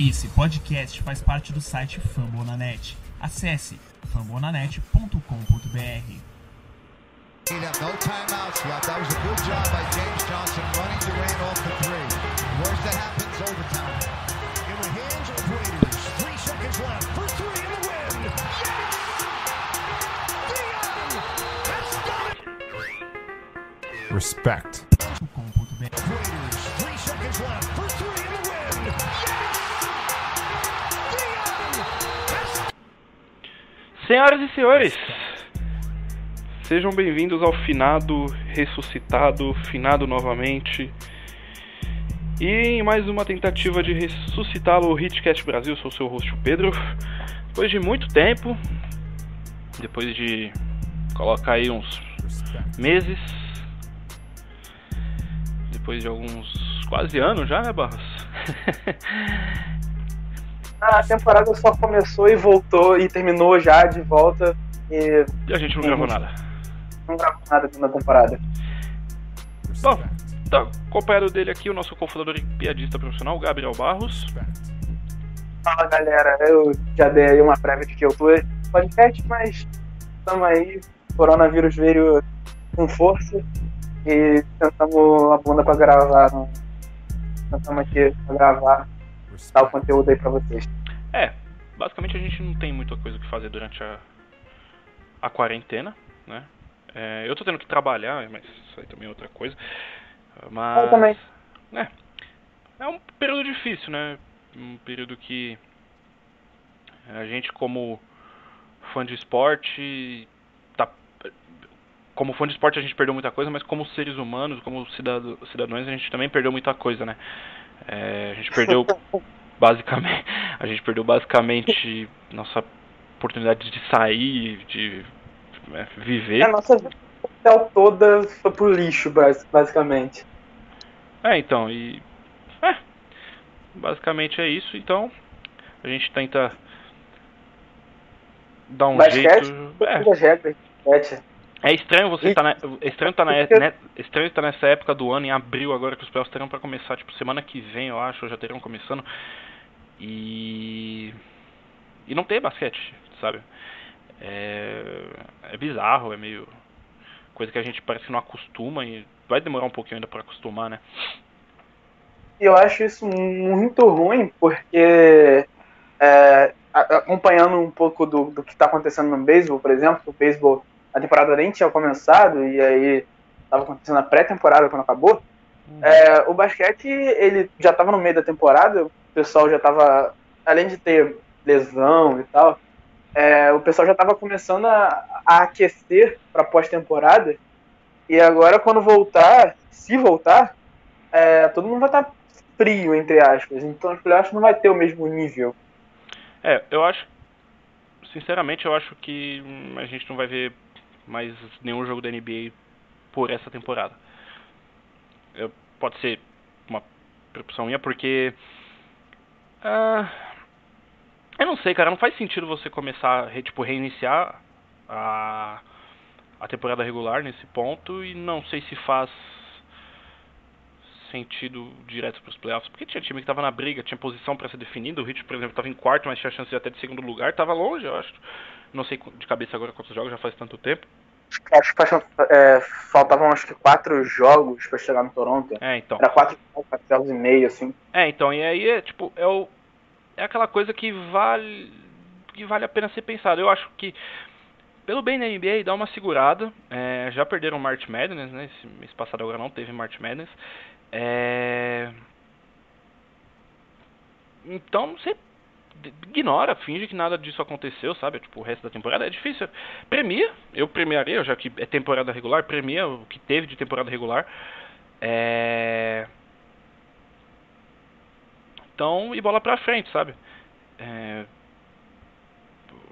Esse podcast faz parte do site Fambonanet. Acesse fambonanet.com.br. No timeouts left. That was a good job by James Johnson running Durant off the three. Worst that happens, overtime. In the hands of Raiders. Three seconds left for three in the win. Yes! Dion has done it. Respect. Raiders. Three seconds left Senhoras e senhores, sejam bem-vindos ao finado, ressuscitado, finado novamente. E em mais uma tentativa de ressuscitá-lo, o Hitcast Brasil, sou seu host, Pedro. Depois de muito tempo, depois de colocar aí uns meses, depois de alguns quase anos já, né, Barros? A temporada só começou e voltou e terminou já de volta e E a gente não gravou nada. não gravou nada na temporada. Bom, tá acompanhado dele aqui o nosso cofundador e piadista profissional, Gabriel Barros. Fala galera, eu já dei aí uma prévia de que eu tô no podcast, mas estamos aí. O coronavírus veio com força e tentamos a bunda pra gravar. Tentamos aqui pra gravar, dar o conteúdo aí pra vocês. É, basicamente a gente não tem muita coisa que fazer durante a, a quarentena, né? É, eu tô tendo que trabalhar, mas isso aí também é outra coisa. Mas. Eu também. É, é um período difícil, né? Um período que a gente, como fã de esporte, tá. Como fã de esporte a gente perdeu muita coisa, mas como seres humanos, como cidad- cidadãos, a gente também perdeu muita coisa, né? É, a gente perdeu basicamente a gente perdeu basicamente nossa oportunidade de sair de é, viver. A nossa vida social toda foi pro lixo, bas- basicamente. é então e é basicamente é isso. Então a gente tenta dar um Basquete, jeito é, é estranho você tá na, é estranho tá na, né, estranho tá nessa época do ano em abril agora que os playoffs terão para começar tipo semana que vem eu acho já terão começando e e não ter basquete sabe é, é bizarro, é meio coisa que a gente parece que não acostuma e vai demorar um pouquinho ainda pra acostumar, né? E eu acho isso muito ruim, porque é, acompanhando um pouco do, do que está acontecendo no beisebol, por exemplo, o beisebol, a temporada nem tinha começado, e aí estava acontecendo a pré-temporada quando acabou. É, o basquete, ele já estava no meio da temporada, o pessoal já estava, além de ter lesão e tal, é, o pessoal já estava começando a, a aquecer para pós-temporada, e agora quando voltar, se voltar, é, todo mundo vai estar frio, entre aspas. Então os playoffs não vai ter o mesmo nível. É, eu acho. Sinceramente, eu acho que hum, a gente não vai ver mais nenhum jogo da NBA por essa temporada. Eu- pode ser uma opção minha, porque. ah, eu não sei, cara, não faz sentido você começar, tipo, reiniciar a, a temporada regular nesse ponto e não sei se faz sentido direto para os playoffs, porque tinha time que estava na briga, tinha posição para ser definida, o Heat, por exemplo, estava em quarto, mas tinha chance até de segundo lugar, estava longe, eu acho. Não sei de cabeça agora quantos jogos, já faz tanto tempo. Acho que é, faltavam acho que quatro jogos para chegar no Toronto. É, então. Era quatro, quatro jogos e meio, assim. É, então, e aí é tipo, é o é aquela coisa que vale que vale a pena ser pensado. Eu acho que pelo bem da NBA dá uma segurada. É, já perderam o March Madness, né? Esse mês passado agora não teve March Madness. É... Então, você d- ignora, finge que nada disso aconteceu, sabe? Tipo, o resto da temporada é difícil. Premia, eu premiaria, já que é temporada regular, premia o que teve de temporada regular. É... Então, e bola pra frente, sabe? É,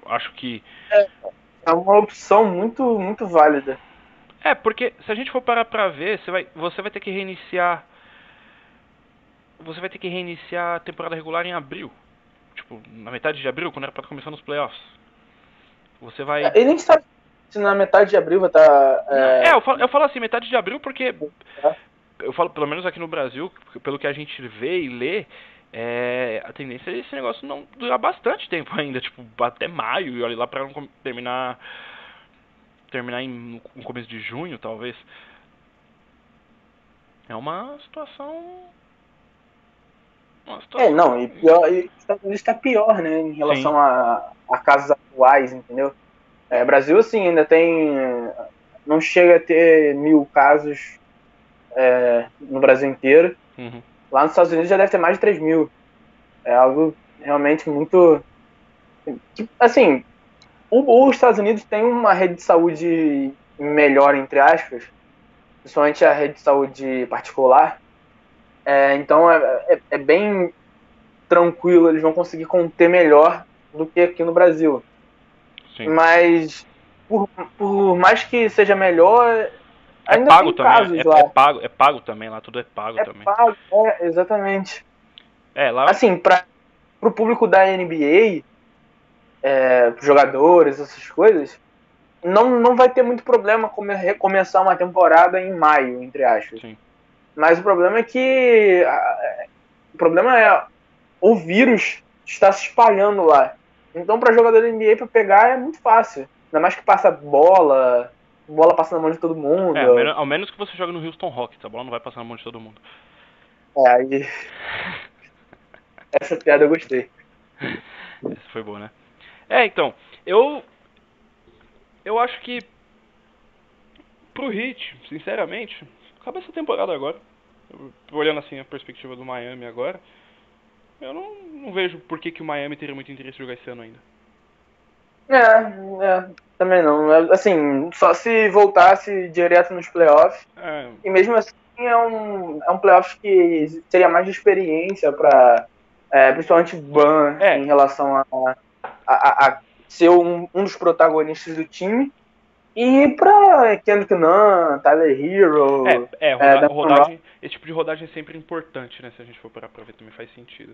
Acho que. É uma opção muito, muito válida. É, porque se a gente for parar pra ver, você vai, você vai ter que reiniciar. Você vai ter que reiniciar a temporada regular em abril. Tipo, na metade de abril, quando era pra começar nos playoffs. Você vai. Ele nem sabe se na metade de abril vai estar. É, eu, falo, eu falo assim, metade de abril porque. Eu falo, pelo menos aqui no Brasil, pelo que a gente vê e lê, é, a tendência é esse negócio não durar bastante tempo ainda, tipo, até maio, e olha lá pra não terminar terminar em, no começo de junho, talvez. É uma situação É, não, e pior, e os Estados Unidos está pior, né, em relação a, a casos atuais, entendeu? É, Brasil, assim, ainda tem. Não chega a ter mil casos é, no Brasil inteiro. Uhum. Lá nos Estados Unidos já deve ter mais de 3 mil. É algo realmente muito. Assim, os Estados Unidos tem uma rede de saúde melhor, entre aspas, principalmente a rede de saúde particular. É, então é, é- é bem tranquilo, eles vão conseguir conter melhor do que aqui no Brasil. Sim. Mas por, por mais que seja melhor, É ainda pago tem também, é, lá. é pago, é pago também lá, tudo é pago É também. pago, é, exatamente. É, lá Assim, para o público da NBA, é, jogadores, essas coisas, não, não vai ter muito problema come, recomeçar uma temporada em maio, entre aspas. Sim. Mas o problema é que. o problema é o vírus está se espalhando lá. Então, para jogador da NBA, para pegar é muito fácil. Ainda mais que passa bola, bola passa na mão de todo mundo. É, ao menos, ao menos que você jogue no Houston Rockets, a bola não vai passar na mão de todo mundo. É, aí. Essa piada eu gostei. Essa foi boa, né? É, então, eu. Eu acho que. Pro Heat, sinceramente, acaba essa temporada agora. Olhando assim a perspectiva do Miami agora. Eu não, não vejo por que, que o Miami teria muito interesse em jogar esse ano ainda. É, é, também não. É, Assim, só se voltasse direto nos playoffs. É, E mesmo assim é um, é um playoff que seria mais de experiência para principalmente Ban É. em relação a, a, a- a ser um, um dos protagonistas do time. E pra Kendrick Nunn, Tyler Hero. é, é, É, roda- da- rodagem, esse tipo de rodagem é sempre importante, né? Se a gente for parar pra ver, também faz sentido.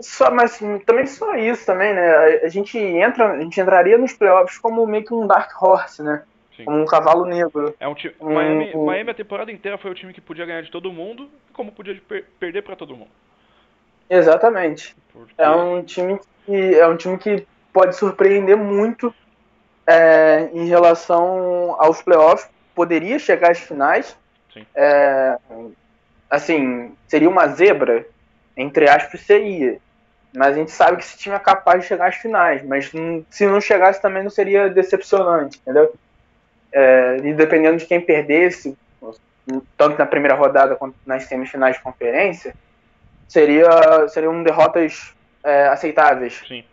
Só, mas também só isso também, né? A, gente entra, a gente entraria nos playoffs como meio que um Dark Horse, né? Sim. Como um cavalo negro. É um time, Hum, Miami, hum. Miami a temporada inteira foi o time que podia ganhar de todo mundo, como podia per- perder pra todo mundo. Exatamente. Porque- É um time que é um time que pode surpreender muito é, em relação aos playoffs. Poderia chegar às finais. Sim. É, assim, seria uma zebra, entre aspas, seria. Mas a gente sabe que esse time é capaz de chegar às finais. Mas se não chegasse também não seria decepcionante, entendeu? É, e dependendo de quem perdesse, tanto na primeira rodada quanto nas semifinais de conferência, seria, seriam derrotas é, aceitáveis, Sim.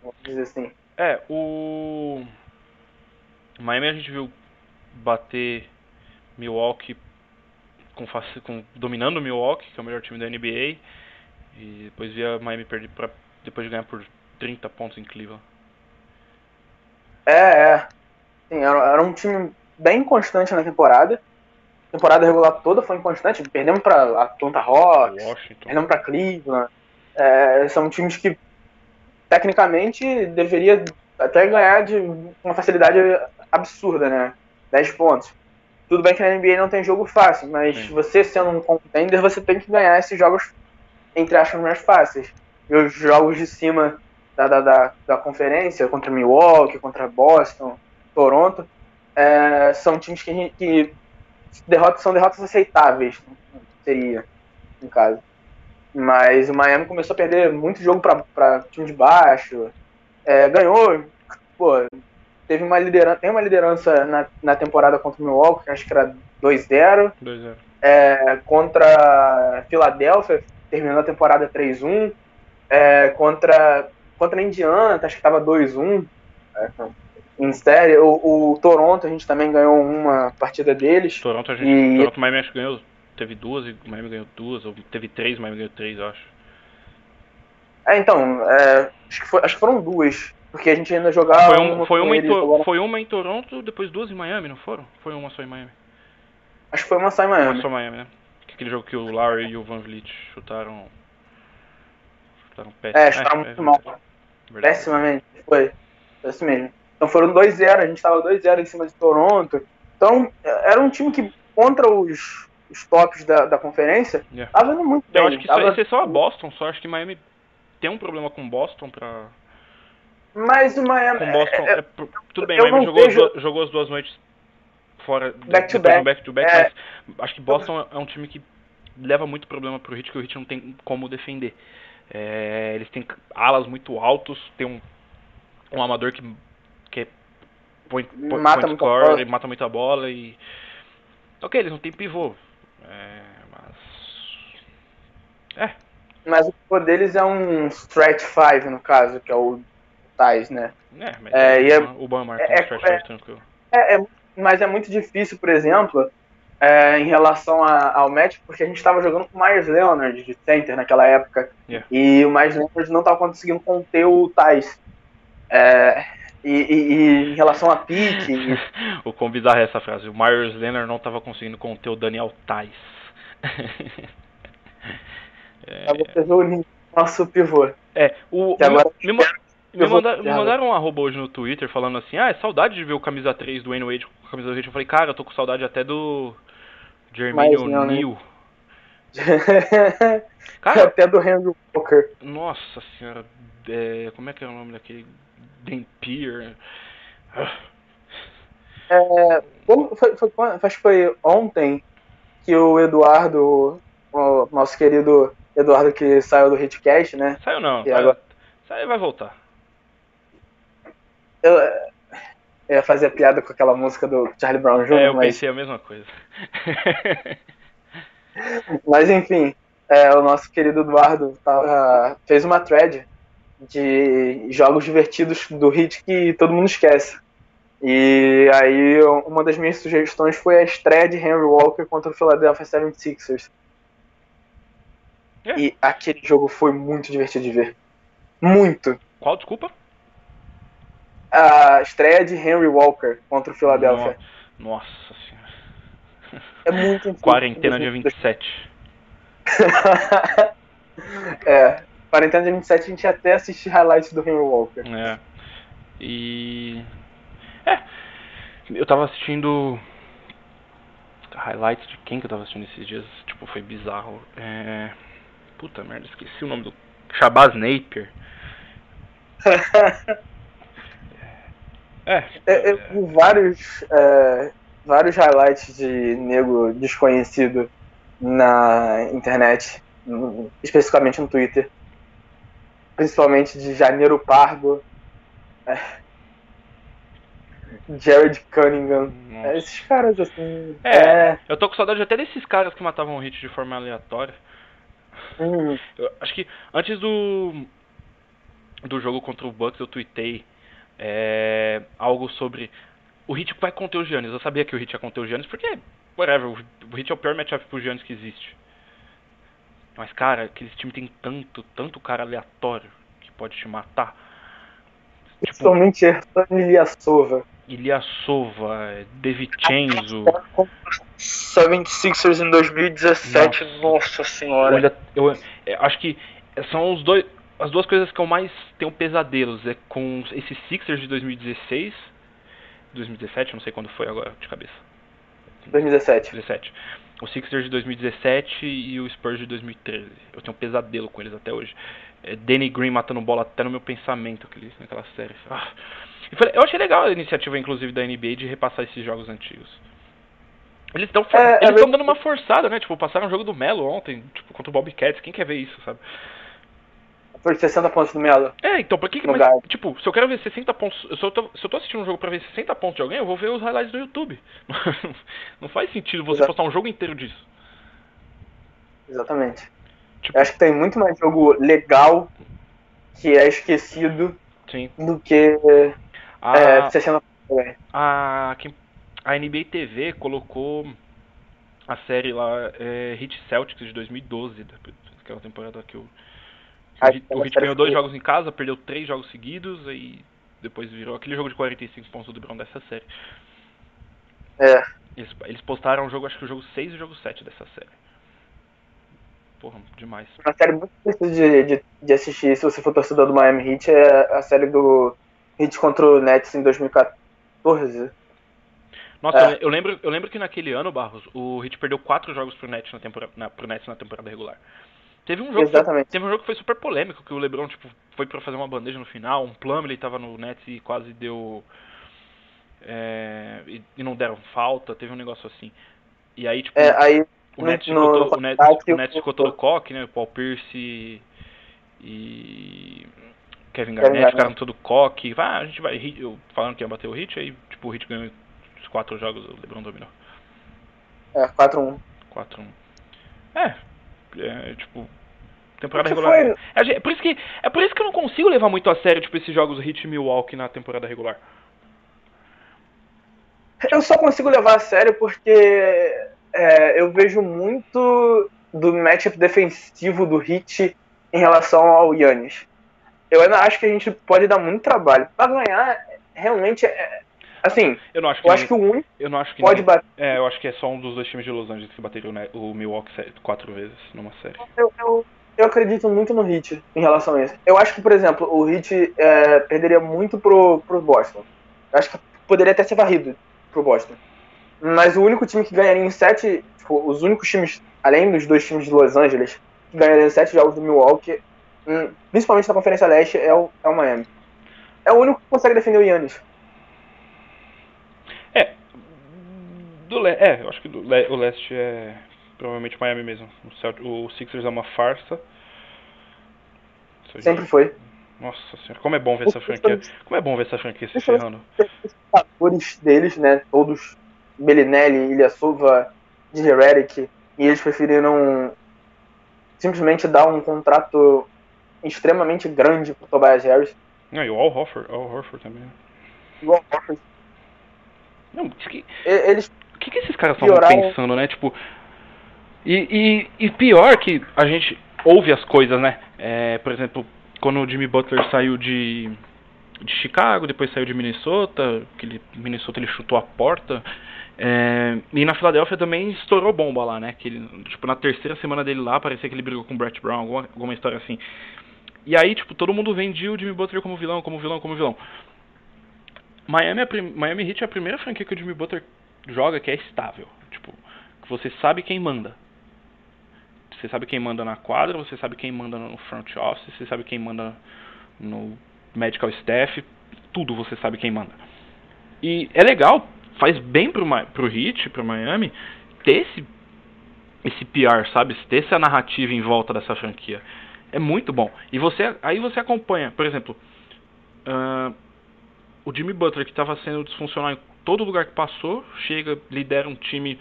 vamos dizer assim. É, o Miami a gente viu bater Milwaukee com, com dominando o Milwaukee, que é o melhor time da NBA, e depois via Miami perder pra, depois de ganhar por 30 pontos em Cleveland. É, é. Sim, era, era um time bem inconstante na temporada. A temporada regular toda foi inconstante. Perdemos para Atlanta Hawks, Washington. perdemos para Cleveland. É, são times que, tecnicamente, deveria até ganhar de uma facilidade absurda, né? 10 pontos. Tudo bem que na NBA não tem jogo fácil, mas Sim. você sendo um contender, você tem que ganhar esses jogos, entre aspas, mais fáceis. E os jogos de cima da, da, da, da conferência, contra Milwaukee, contra Boston, Toronto, é, são times que, que derrotas, são derrotas aceitáveis, seria, no caso. Mas o Miami começou a perder muito jogo para time de baixo, é, ganhou, pô, teve uma liderança, tem uma liderança na, na temporada contra o Milwaukee, acho que era 2-0, 2-0. é, contra a Filadélfia, terminou a temporada 3-1. É, contra, contra a Indiana, acho que estava 2-1 é, em série. O, o Toronto, a gente também ganhou uma partida deles. Toronto a gente. E- Toronto Miami acho que ganhou. Teve duas e o Miami ganhou duas, ou teve três, o Miami ganhou três, eu acho. É, então, é, acho, que foi- acho que foram duas, porque a gente ainda jogava. Foi, um, foi, com uma em foi uma em Toronto, depois duas em Miami, não foram? Foi uma só em Miami. Acho que foi uma só em Uma Miami. só Miami, né? Que Aquele jogo que o Larry e o Van Vliet chutaram. Chutaram péssimo. É, chutaram muito mal. verdade. Pessimamente, foi. Foi assim mesmo. Então foram 2-0, a gente tava 2-0 em cima de Toronto. Então, era um time que contra os, os tops da, da conferência, Yeah. tava indo muito bem. Eu acho que isso tava- vai ser só a Boston, só acho que Miami tem um problema com Boston pra. Mas o Miami. Com Boston. é- é- é tudo bem, eu Miami jogou, as vejo- duas, jogou as duas noites fora Back to back. do back to back, É. mas acho que Boston é um time que leva muito problema pro Heat, que o Heat não tem como defender. É, eles têm alas muito altos, tem um, um amador que, que é point, point, Mata point muita scorer, bola. e mata muita bola e. Ok, eles não têm pivô. É, mas. É, Mas o pivô deles é um stretch 5, no caso, que é o Tais, né? é, mas É, é- o Ban marca é- stretch é- five tranquilo. É, é- mas é muito difícil, por exemplo, é, em relação a- ao match, porque a gente estava jogando com o Myers Leonard de center naquela época. Yeah. E o Myers Leonard não estava conseguindo conter o Tais. É, e, e- e em relação a pique, e- o quão bizarra é essa frase. O Myers Leonard não estava conseguindo conter o Daniel Tais. pra você ver o nosso pivô. É, o, Que agora me, me, manda- me mandaram um arroba hoje no Twitter falando assim, ah, é saudade de ver o camisa 3 do Wayne Wade com a camisa do Heat. Eu falei, cara, eu tô com saudade até do Jermaine né? O'Neal. Cara, Até do Henry Walker. nossa senhora, é, como é que é o nome daquele Dampier? Como- Foi, acho que foi ontem que o Eduardo, o nosso querido Eduardo que saiu do Hitcast, né? Saiu não, E vai, agora? saiu vai voltar. Eu, eu ia fazer piada com aquela música do Charlie Brown Jr., É, eu mas, pensei a mesma coisa. mas enfim, é, o nosso querido Eduardo tava- fez uma thread de jogos divertidos do Hit que todo mundo esquece. E aí uma das minhas sugestões foi a estreia de Henry Walker contra o Philadelphia 76ers. É. E aquele jogo foi muito divertido de ver. Muito. Qual, desculpa? A estreia de Henry Walker contra o Philadelphia. No- Nossa senhora. É muito incrível. Quarentena dia 27. é, quarentena dia 27 a gente até assistir highlights do Henry Walker. É. E. É. Eu tava assistindo. Highlights de quem que eu tava assistindo esses dias? Tipo, foi bizarro. É. Puta merda, esqueci o nome do. Shabazz Napier. É. É, Eu vi vários, é, vários highlights de nego desconhecido na internet, especificamente no Twitter. Principalmente de Janeiro Pardo, é, Jared Cunningham. É, esses caras assim. É. é, Eu tô com saudade até desses caras que matavam o hit de forma aleatória. hum, acho que antes do do jogo contra o Bucks eu tuitei é, algo sobre o Hit vai conter o Giannis. Eu sabia que o Hit ia conter o Giannis porque, whatever, o, Hit é o pior matchup pro Giannis que existe. Mas, cara, aqueles time tem tanto, tanto cara aleatório que pode te matar. Tipo, principalmente Ersan Ilyasova. Iliasova, DeVincenzo. 76ers em 2017, nossa, senhora. Eu, ainda- eu- é, acho que são os dois, as duas coisas que eu mais tenho pesadelos. É com esses Sixers de 2016, 2017, não sei quando foi agora de cabeça. 2017. 17. O Sixers de 2017 e o Spurs de 2013. Eu tenho um pesadelo com eles até hoje. É, Danny Green matando bola até no meu pensamento aquele, naquela série. Ah. Eu achei legal a iniciativa, inclusive, da NBA de repassar esses jogos antigos. Eles estão É, é eles bem- dando uma forçada, né? Tipo, passaram o jogo do Melo ontem, tipo, contra o Bobcats. Quem quer ver isso, sabe? Foi 60 pontos do Melo. É, então, por que que. Mas, tipo, se eu quero ver 60 pontos. Se eu, tô, se eu tô assistindo um jogo pra ver 60 pontos de alguém, eu vou ver os highlights do YouTube. Não faz sentido você Exato. postar um jogo inteiro disso. Exatamente. Tipo, Eu acho que tem muito mais jogo legal que é esquecido sim. do que A, é, 60 pontos também. a, quem- a NBA TV colocou a série lá, é, Hit Celtics de 2012, da- aquela temporada que Ah, o o Heat ganhou dois jogos em casa, perdeu três jogos seguidos, aí depois virou aquele jogo de 45 pontos do LeBron dessa série. É. Eles, eles postaram o jogo, acho que o jogo 6 e o jogo 7 dessa série. Porra, demais. Uma série muito difícil de, de, de assistir se você for torcedor do Miami Heat é a série do Heat contra o Nets em 2014. Nossa, É. eu- eu lembro, eu lembro que naquele ano, Barros, o Heat perdeu quatro jogos pro Nets na temporada, na, pro Nets na temporada regular. Teve um jogo, que Exatamente. teve um jogo que foi super polêmico, que o LeBron tipo foi pra fazer uma bandeja no final, um Plumlee tava no Nets e quase deu é, e, e não deram falta, teve um negócio assim. E aí tipo É, aí o no- Nets no- ficou, no o Nets, o Nets o- todo coque, né? O Paul Pierce e Kevin Garnett ficaram todo coque. Ah, a gente vai eu falando que ia bater o hit, aí tipo o hit ganhou os quatro jogos, o LeBron dominou. é 4-1. 4-1. É, é, tipo temporada Porque regular. foi- É, é por isso que é por isso que eu não consigo levar muito a sério tipo esses jogos Hit e Milwaukee na temporada regular. Eu só consigo levar a sério porque é, eu vejo muito do matchup defensivo do Hit em relação ao Yannis. Eu ainda acho que a gente pode dar muito trabalho. Pra ganhar, realmente, é, assim, Eu não acho que eu acho que o único eu não acho que pode nem- bater. É, eu acho que é só um dos dois times de Los Angeles que bateria o, Ne- o Milwaukee quatro vezes numa série. Eu, eu, eu acredito muito no Hit em relação a isso. Eu acho que, por exemplo, o Hit é, perderia muito pro, pro Boston. Eu acho que poderia até ser varrido pro Boston. Mas o único time que ganharia em sete. Tipo, os únicos times, além dos dois times de Los Angeles, que ganhariam em sete jogos do Milwaukee, hum, principalmente na Conferência Leste, é o, é o Miami. É o único que consegue defender o Yannis. É. Do le é, eu acho que le o leste é provavelmente Miami mesmo. O, Celt o Sixers é uma farsa. Sempre foi. Nossa senhora, como é bom ver essa franquia. Como é bom ver essa franquia se ferrando. os jogadores deles, né? Todos, Bellinelli, Ilha Silva, DJ Redick, e eles preferiram simplesmente dar um contrato extremamente grande pro Tobias Harris. Não, e o Al Horford, Al Horford também. Igual o Horford. Não, que, Eles o que, que esses caras estavam pensando, né? Tipo. E, e, e pior que a gente ouve as coisas, né? É, por exemplo, quando o Jimmy Butler saiu de, de Chicago, depois saiu de Minnesota, que ele, Minnesota ele chutou a porta. É, e na Filadélfia também estourou bomba lá, né? Que ele, tipo, na terceira semana dele lá, parecia que ele brigou com o Brett Brown, alguma, alguma história assim. E aí, tipo, todo mundo vendia o Jimmy Butler como vilão, como vilão, como vilão. Miami, é Miami Heat é a primeira franquia que o Jimmy Butler joga que é estável. Tipo, que você sabe quem manda. Você sabe quem manda na quadra, você sabe quem manda no front office, você sabe quem manda no medical staff, tudo você sabe quem manda. E é legal, faz bem pro, pro Heat, pro Miami, ter esse, esse PR, sabe? Ter essa narrativa em volta dessa franquia. É muito bom. E você aí você acompanha, por exemplo, ah, o Jimmy Butler, que estava sendo disfuncional em todo lugar que passou, chega, lidera um time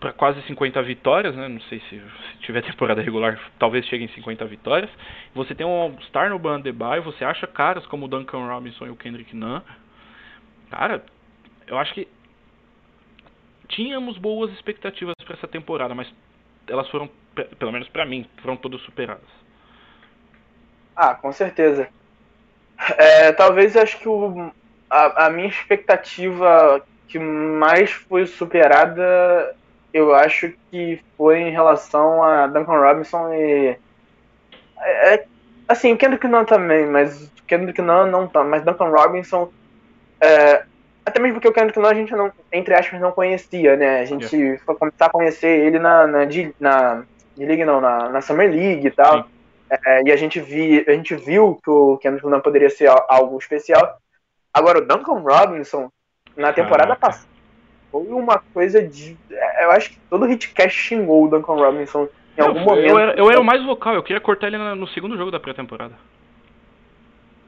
para quase 50 vitórias, né? Não sei se, se tiver temporada regular, talvez chegue em 50 vitórias. Você tem um star no Ban Adebayo, você acha caras como o Duncan Robinson e o Kendrick Nunn. Cara, eu acho que tínhamos boas expectativas para essa temporada, mas elas foram, pe- pelo menos para mim, foram todas superadas. Ah, com certeza. É, talvez acho que o, a, a minha expectativa que mais foi superada, eu acho que foi em relação a Duncan Robinson e. É, é, assim, o Kendrick Nunn também, mas o Kendrick Nunn não tá, mas Duncan Robinson. é, até mesmo porque o Kendrick Nunn a gente não, entre aspas, não conhecia, né? A gente foi começar a conhecer ele na, na, G- na G-League, não, na, na Summer League e tal. Sim. É, e a gente, vi, a gente viu que o Kendrick Nunn poderia ser al- algo especial. Agora, o Duncan Robinson, na temporada Caraca. passada, foi uma coisa de. é, Eu acho que todo hitcast xingou o Duncan Robinson em Eu- algum eu, momento. era, eu era o mais vocal, eu queria cortar ele no segundo jogo da pré-temporada.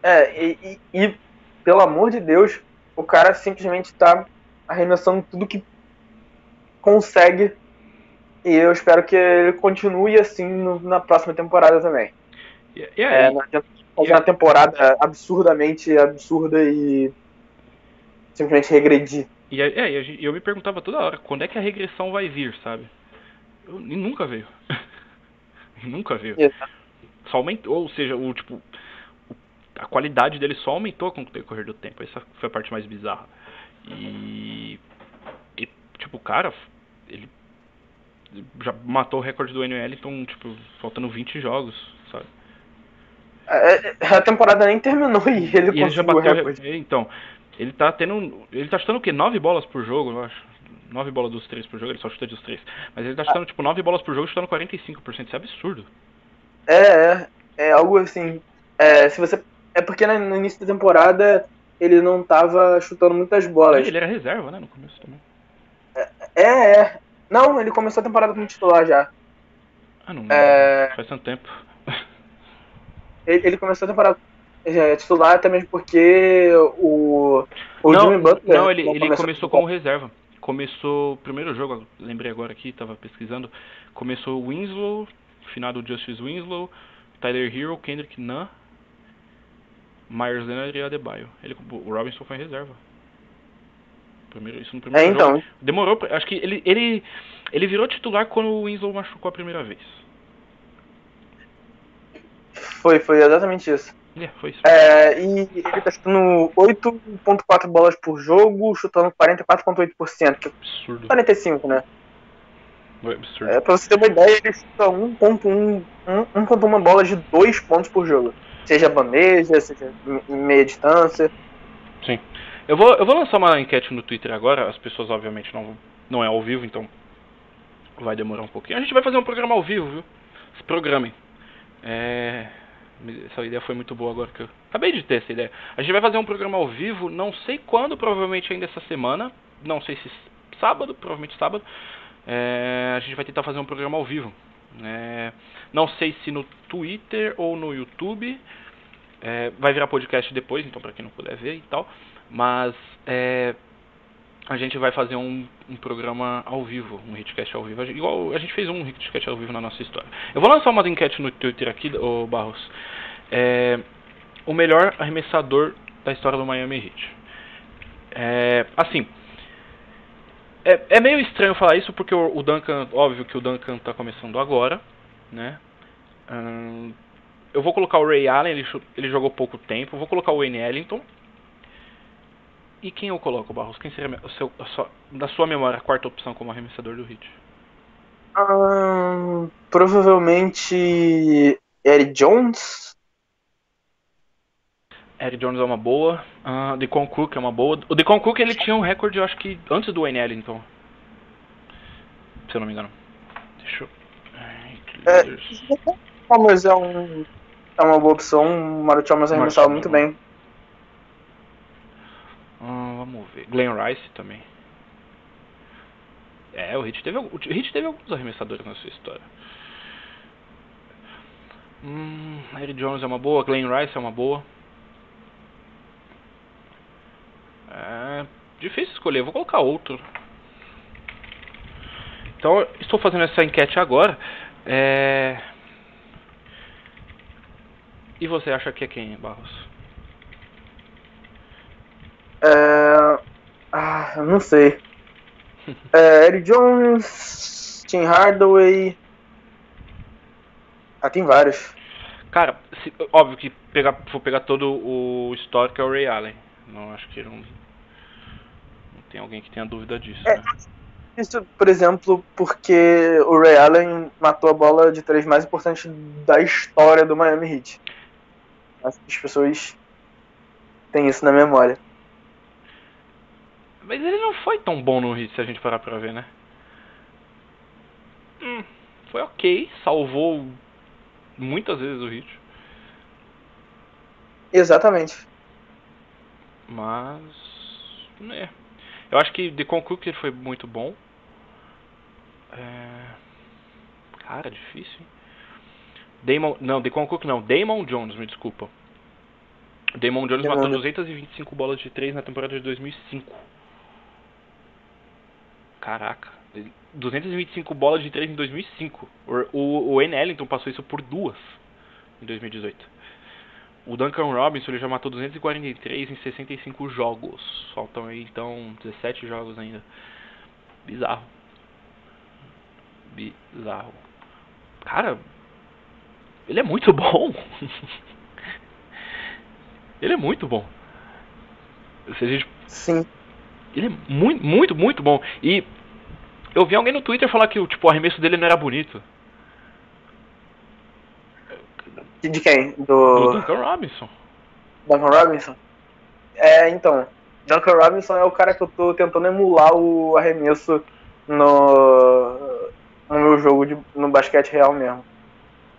É, e, e- e, pelo amor de Deus, o cara simplesmente tá arremessando tudo que consegue. E eu espero que ele continue assim no- na próxima temporada também. E É, adianta fazer uma temporada absurdamente absurda e simplesmente regredir. e, aí- é, eu me perguntava toda hora, quando é que a regressão vai vir, sabe? Eu- e nunca veio. Nunca veio. Exato. Só aumentou, ou seja, o tipo a qualidade dele só aumentou com o decorrer do tempo. Essa foi a parte mais bizarra. E, e tipo, o cara, ele já matou o recorde do NL, então, tipo, faltando 20 jogos, sabe? É, é, A temporada nem terminou e ele E ele já bateu o recorde. Então, Ele tá tendo. Ele tá chutando o quê? 9 bolas por jogo, eu acho. 9 bolas dos 3 por jogo, ele só chuta dos 3. Mas ele tá chutando tipo 9 bolas por jogo chutando 45%. Isso é absurdo. É, é, é algo assim. É, se você. É porque né, no início da temporada ele não tava chutando muitas bolas. Ele era reserva, né? No começo também. É, é. Não, ele começou a temporada como titular já. Ah, não. É. Faz tanto tempo. Ele, ele começou a temporada é, titular até mesmo porque o. O não, Jimmy Butler. não, ele, ele começou como reserva. Começou. o Primeiro jogo, lembrei agora aqui, tava pesquisando. Começou o Winslow, finado Justice Winslow, Tyler Hero, Kendrick Nunn, Myers Leonard e Adebayo. Ele, o Robinson foi em reserva. Primeiro, isso no É, primeiro então. jogo. Demorou, pra- acho que ele, ele, ele virou titular quando o Winslow machucou a primeira vez. Foi, foi exatamente isso. É, foi isso. É, e ele tá chutando 8,4 bolas por jogo, chutando 44,8%, que é Absurdo. 45, né? Foi absurdo. É, pra você ter uma ideia, ele chuta 1,1 1,1 bola de 2 pontos por jogo. Seja bandeja, seja em meia distância. Sim. Eu vou, eu vou lançar uma enquete no Twitter agora. As pessoas, obviamente, não, não é ao vivo, então vai demorar um pouquinho. A gente vai fazer um programa ao vivo, viu? Se programem. É, essa ideia foi muito boa agora que eu acabei de ter essa ideia. A gente vai fazer um programa ao vivo, não sei quando, provavelmente ainda essa semana. Não sei se sábado, provavelmente sábado. É, a gente vai tentar fazer um programa ao vivo. É, não sei se no Twitter ou no YouTube. É, vai virar podcast depois, então para quem não puder ver e tal. Mas é, a gente vai fazer um, um programa ao vivo, um hitcast ao vivo. A gente- Igual a gente fez um hitcast ao vivo na nossa história. Eu vou lançar uma enquete no Twitter aqui, ô Barros. É, o melhor arremessador da história do Miami Heat. É, assim, é, é meio estranho falar isso porque o, o Duncan, óbvio que o Duncan tá começando agora, né? Ahn, eu vou colocar o Ray Allen, ele, ele jogou pouco tempo. Vou colocar o Wayne Ellington. E quem eu coloco, Barros? Quem seria o seu, a sua, da sua memória a quarta opção como arremessador do Heat? Ahn, provavelmente Eric Jones. Eric Jones é uma boa. Uh, Decon Cook é uma boa. O Decon Cook ele tinha um recorde, eu acho que antes do Wayne Ellington. Se eu não me engano. Deixa eu. É. é, um, é uma boa opção. O Mario Chalmers arremessava muito bem. Ah, vamos ver. Glenn Rice também. É, o Heat teve, o Heat teve alguns arremessadores na sua história. Hum, Eric Jones é uma boa, Glenn Rice é uma boa. É, difícil escolher, vou colocar outro. Então, estou fazendo essa enquete agora. É... E você acha que é quem, Barros? É... Ah, eu não sei. É, Eric Jones, Tim Hardaway. Ah, tem vários. Cara, se- óbvio que pegar, vou pegar todo o histórico é o Ray Allen. Não acho que não, não tem alguém que tenha dúvida disso. É. Né? Isso, por exemplo, porque o Ray Allen matou a bola de três mais importante da história do Miami Heat. As pessoas têm isso na memória. Mas ele não foi tão bom no Heat se a gente parar pra ver, né? Hum, foi ok, salvou muitas vezes o Heat, Exatamente. mas né. Eu acho que The ele foi muito bom. É... Cara, difícil. Hein? Damon, não, The Cook não, Damon Jones, me desculpa. Damon Jones matou Jones. 225 bolas de 3 na temporada de 2005. Caraca, 225 bolas de 3 em 2005. O, o, o N. Ellington passou isso por duas em 2018. O Duncan Robinson ele já matou 243 em 65 jogos. Faltam aí então 17 jogos ainda. Bizarro. Bizarro. Cara, ele é muito bom. ele é muito bom. Se a gente Sim. ele é muito, muito, muito bom. E eu vi alguém no Twitter falar que o tipo, o arremesso dele não era bonito. De quem? Do Do Duncan Robinson. Duncan Robinson? É, então. Duncan Robinson é o cara que eu tô tentando emular o arremesso no, no meu jogo de, no basquete real mesmo.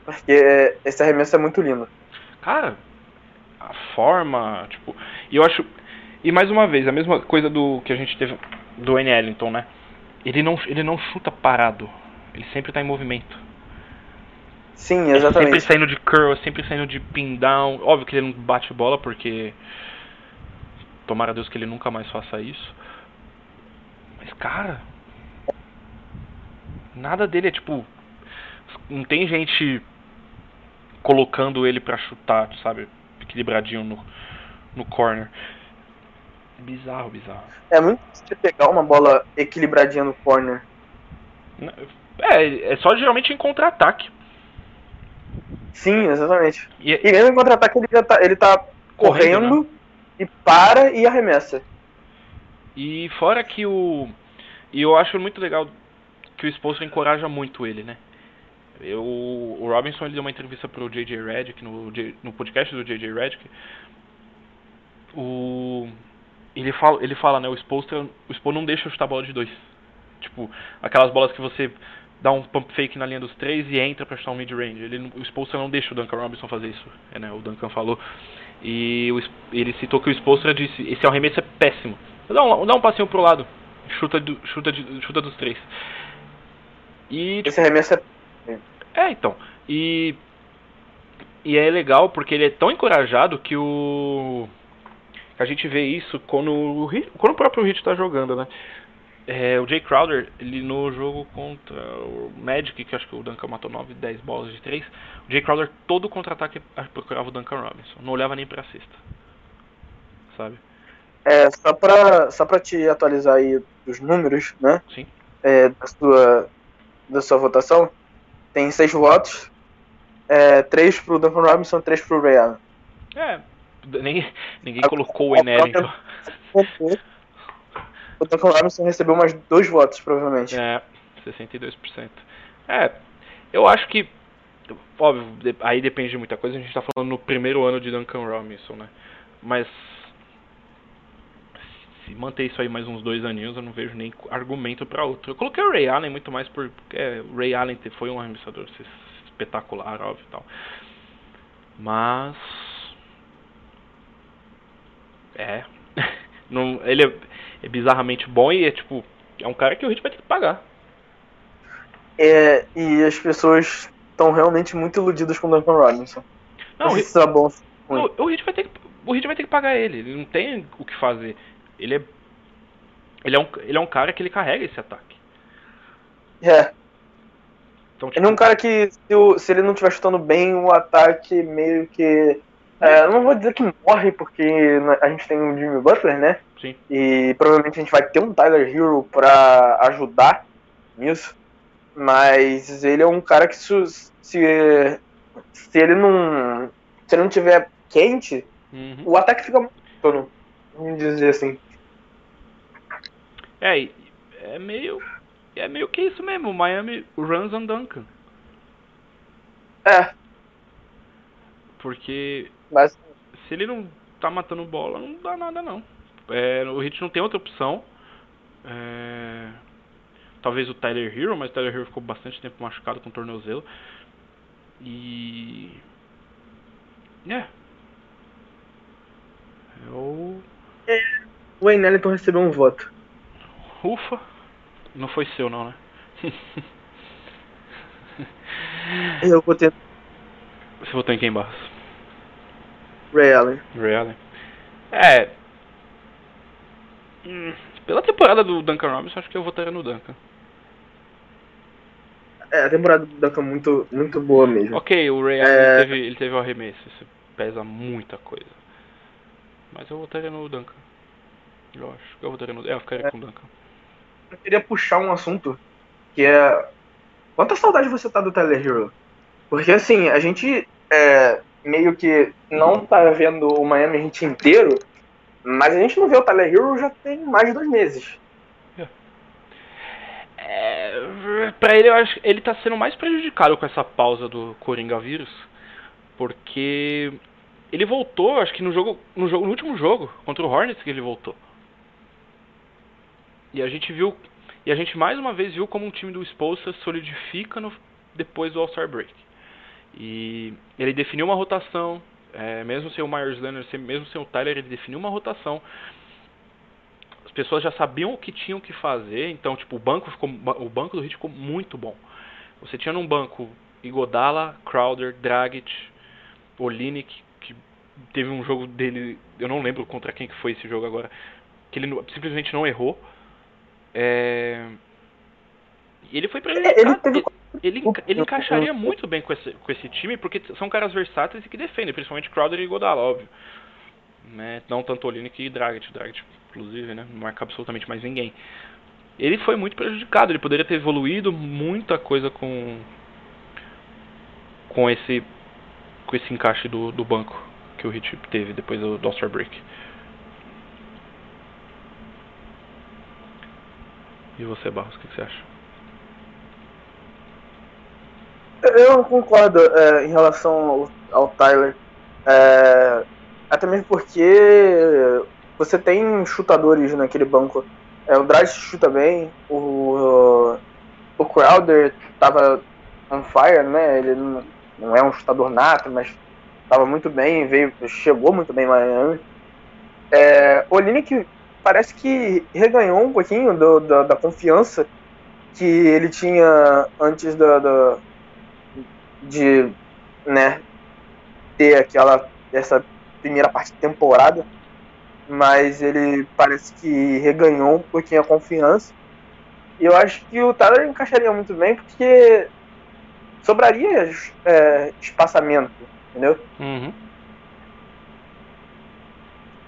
Porque esse arremesso é muito lindo. Cara, a forma, tipo. E eu acho. E mais uma vez, a mesma coisa do que a gente teve do N. Ellington, né? Ele não, ele não chuta parado. Ele sempre tá em movimento. Sim, Sempre exatamente. saindo de curl, sempre saindo de pin down. Óbvio que ele não bate bola porque. Tomara a Deus que ele nunca mais faça isso. Mas, cara. Nada dele é tipo. Não tem gente colocando ele pra chutar, sabe? Equilibradinho no, no corner. É bizarro, bizarro. É muito difícil você pegar uma bola equilibradinha no corner. É, é só geralmente em contra-ataque. Sim, exatamente. E, E mesmo em contra-ataque ele, já tá, ele tá Correndo, né? correndo, e para e arremessa. E fora que o. E eu acho muito legal que o Spolstra encoraja muito ele, né? Eu, o Robinson ele deu uma entrevista pro JJ Redick no, no podcast do JJ Redick. O ele fala, ele fala, né, o Spolstra, o Spol não deixa chutar bola de dois. Tipo, aquelas bolas que você dá um pump fake na linha dos três e entra pra chutar um mid range. Ele o Spolstra não deixa o Duncan Robinson fazer isso, é, né? O Duncan falou. E o, ele citou que o Spolstra disse: "Esse arremesso é péssimo. Dá um, dá um passinho pro lado. Chuta do, chuta de, chuta dos três." E Esse arremesso é. É, então. E e é legal porque ele é tão encorajado que o a gente vê isso quando o, quando o próprio Hit tá jogando, né? É, o Jay Crowder, ele no jogo contra o Magic, que acho que o Duncan matou 9, 10 bolas de 3, o Jay Crowder todo contra-ataque procurava o Duncan Robinson, não olhava nem pra cesta. Sabe? É, só pra, só pra te atualizar aí os números, né? Sim. É, da, sua, da sua votação, tem seis votos. É, três pro Duncan Robinson, três pro Ray Allen. É, nem, ninguém A- colocou o então. O Duncan Robinson recebeu mais dois votos, provavelmente. É, 62%. É, eu acho que. Óbvio, aí depende de muita coisa. A gente tá falando no primeiro ano de Duncan Robinson, né? Mas. Se manter isso aí mais uns dois aninhos, eu não vejo nem argumento pra outro. Eu coloquei o Ray Allen muito mais por. É, o Ray Allen foi um arremessador espetacular, óbvio e tal. Mas. É. Não, ele é, é bizarramente bom e é tipo. É um cara que o Hit vai ter que pagar. É, e as pessoas estão realmente muito iludidas com o Duncan Robinson. Não, Não o Hit- vai ter que. O Hit vai ter que pagar ele. Ele não tem o que fazer. Ele é. Ele é um, ele é um cara que ele carrega esse ataque. É, Então, tipo, ele é um cara que, se, o- se ele não estiver chutando bem, o ataque meio que. É, não vou dizer que morre, porque a gente tem o Jimmy Butler, né? Sim. E provavelmente a gente vai ter um Tyler Hero pra ajudar nisso. Mas ele é um cara que se, se, se ele não. Se ele não tiver quente, Uhum. o ataque fica muito Vamos dizer assim. É, é meio. É meio que isso mesmo. Miami runs on Duncan. É, Porque mas se ele não tá matando bola, não dá nada não. É, o Hit não tem outra opção. É, talvez o Tyler Hero, mas o Tyler Hero ficou bastante tempo machucado com o tornozelo. E. É. Eu. o Wayne Ellington recebeu um voto. Ufa! Não foi seu não, né? Eu vou ter Você votou em quem, Barros? Ray Allen. Ray Allen. É. Hum, pela temporada do Duncan Robinson, acho que eu votaria no Duncan. É, a temporada do Duncan é muito, muito boa mesmo. Ok, o Ray Allen É. ele teve, ele teve o arremesso, isso pesa muita coisa. Mas eu votaria no Duncan. Eu acho que eu votaria no. É, eu ficaria com o Duncan. Eu queria puxar um assunto que é. Quanta saudade você tá do Tyler Hero? Porque assim, a gente é, meio que não tá vendo o Miami Heat inteiro, mas a gente não vê o Tyler Hero já tem mais de dois meses. É, pra ele, eu acho ele tá sendo mais prejudicado com essa pausa do Coringa vírus. Porque ele voltou, acho que no jogo, no jogo, no último jogo contra o Hornets que ele voltou. E a gente viu e a gente mais uma vez viu como um time do Spolstra solidifica no, depois do All-Star Break. E ele definiu uma rotação, é, mesmo sem o Myers Leonard, mesmo sem o Tyler, ele definiu uma rotação. As pessoas já sabiam o que tinham que fazer, então tipo o banco ficou, o banco do Heat ficou muito bom. Você tinha num banco Igodala, Crowder, Dragic, Olinick, que teve um jogo dele, eu não lembro contra quem que foi esse jogo agora, que ele simplesmente não errou. É... Ele foi prejudicado. Ele, teve... ele, ele, ele, encaixaria muito bem com esse, com esse time, porque são caras versáteis e que defendem, principalmente Crowder e Godala, óbvio. Né? Não tanto Olinick e Dragic. Dragic, inclusive, né? não marca absolutamente mais ninguém. Ele foi muito prejudicado, ele poderia ter evoluído muita coisa com com esse com esse encaixe do, do banco que o Heat teve depois do, do All-Star Break. E você, Barros, o que, você acha? Eu concordo é, em relação ao, ao Tyler. É, até mesmo porque você tem chutadores naquele banco. É, o Dredd chuta bem, o, o Crowder tava on fire, né? Ele não, não é um chutador nato, mas tava muito bem, veio, chegou muito bem em Miami. É, o Linick parece que reganhou um pouquinho do, da, da, confiança que ele tinha antes da, da, de né, ter aquela essa primeira parte de temporada, mas ele parece que reganhou um pouquinho a confiança. E eu acho que o Tyler encaixaria muito bem porque sobraria é, espaçamento, entendeu? Uhum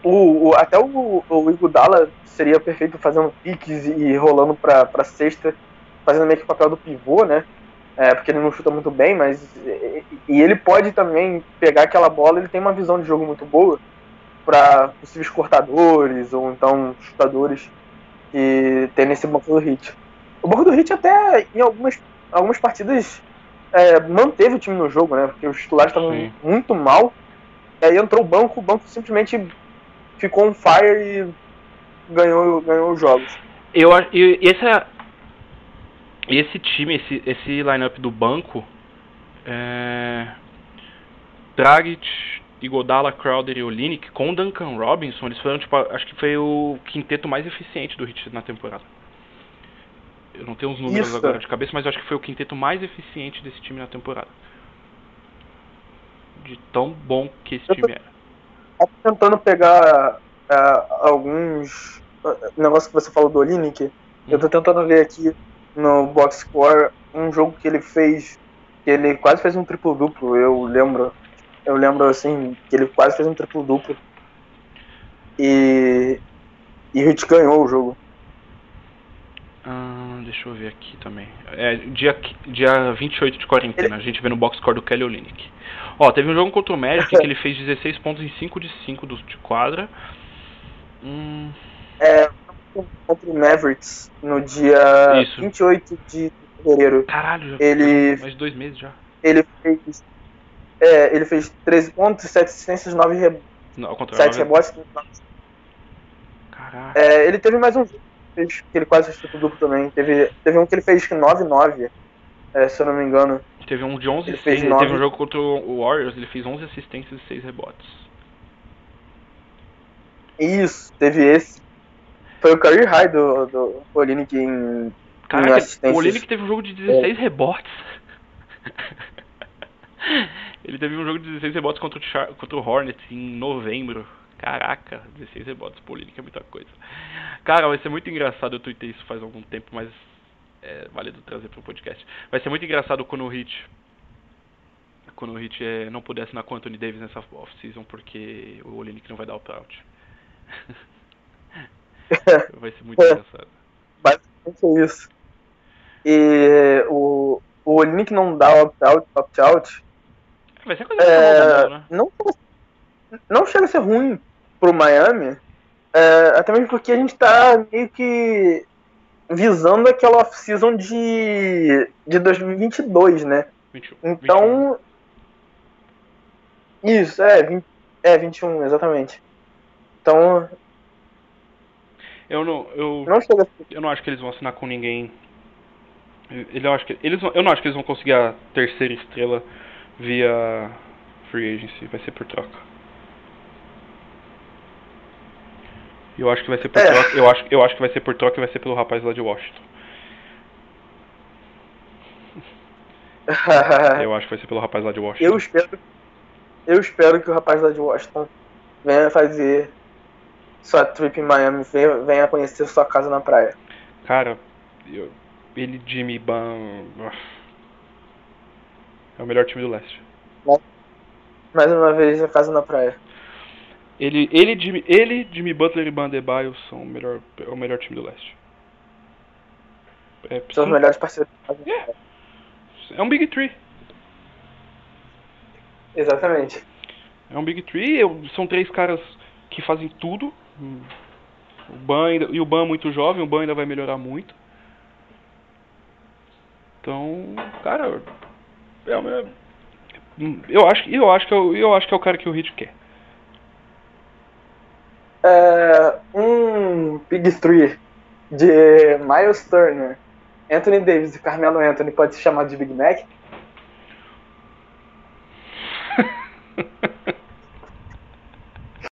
o, o, até o, o Igudala seria perfeito fazendo piques e rolando pra, pra sexta, fazendo meio que o papel do pivô, né? É, porque ele não chuta muito bem, mas. E, ele pode também pegar aquela bola, ele tem uma visão de jogo muito boa para possíveis cortadores ou então chutadores que tem nesse banco do Hit. O banco do Hit até em algumas, algumas partidas é, manteve o time no jogo, né? Porque os titulares estavam muito mal. E aí entrou o banco, o banco simplesmente ficou on fire e ganhou, ganhou os jogos. Eu acho. Esse, é, esse time, esse, esse lineup do banco. É, Dragic, Igodala, Crowder e Olinick com Duncan Robinson, eles foram tipo, acho que foi o quinteto mais eficiente do Heat na temporada. Eu não tenho os números Isso. agora de cabeça, mas eu acho que foi o quinteto mais eficiente desse time na temporada. De tão bom que esse time era tentando pegar uh, alguns negócios que você falou do Olinick. Eu tô tentando ver aqui no box score um jogo que ele fez, que ele quase fez um triplo duplo. Eu lembro, eu lembro assim que ele quase fez um triplo duplo e e Hit ganhou o jogo. Ah, deixa eu ver aqui também. É, dia, dia 28 de quarentena, ele... a gente vê no box score do Kelly Olinick. Ó, teve um jogo contra o Magic que ele fez 16 pontos em 5 de 5 do, de quadra. Hum... É, contra o Mavericks no dia Isso. 28 de fevereiro. Caralho, já ele mais dois meses já. Ele fez é, ele fez 13 pontos, 7 assistências, 9 rebotes. Não, ao contrário. 7 rebotes. Caraca. É, ele teve mais um jogo que ele quase fez tudo duplo também. Teve, teve um que ele fez 9-9, é, se eu não me engano. Teve um de 11 ele fez Teve um jogo contra o Warriors, ele fez 11 assistências e 6 rebotes. Isso, teve esse. Foi o career high do, do Olinick em, Caraca, em assistências. o Olinick teve um jogo de 16 é. rebotes. ele teve um jogo de 16 rebotes contra o, contra o Hornets em novembro. Caraca, 16 rebotes pro Olinick é muita coisa. Cara, vai ser muito engraçado, eu tuitei isso faz algum tempo, mas é válido trazer para o podcast. Vai ser muito engraçado quando o Hit quando o Hit é, não puder assinar com o Anthony Davis nessa off-season porque o Olinick não vai dar opt-out. vai ser muito engraçado. Basicamente é isso. E o, o Olinick não dá opt-out, opt-out. Vai ser coisa é, né? não, não chega a ser ruim pro Miami, é, até mesmo porque a gente tá meio que visando aquela off-season de, de 2022, né? 21, então. 21. Isso, é, 20, é, 21, exatamente. Então. Eu não, eu, Não chega eu não acho que eles vão assinar com ninguém. Ele, eu, acho que, eles, eu não acho que eles vão conseguir a terceira estrela via free agency. Vai ser por troca. Eu acho que vai ser por É. troca. Eu acho, eu acho que vai ser por troca e vai ser pelo rapaz lá de Washington. Eu acho que vai ser pelo rapaz lá de Washington. eu espero. Eu espero que o rapaz lá de Washington venha fazer sua trip em Miami, venha, conhecer sua casa na praia. Cara, eu- ele, Jimmy Ban. É o melhor time do leste. Mais uma vez, a casa na praia. Ele, ele, Jimmy, ele, Jimmy Butler e Bandebaio são o melhor, é o melhor time do leste. É, São os melhores parceiros. na praia. é um Big Three. Exatamente. É um Big Three. eu- são três caras que fazem tudo. O Ban ainda, e o Ban é muito jovem, o Ban ainda vai melhorar muito. Então, cara, é, hum, eu acho, que- eu acho que é o- eu acho que é o cara que o Heat quer. É, um Big Three de Miles Turner, Anthony Davis e Carmelo Anthony pode ser chamado de Big Mac?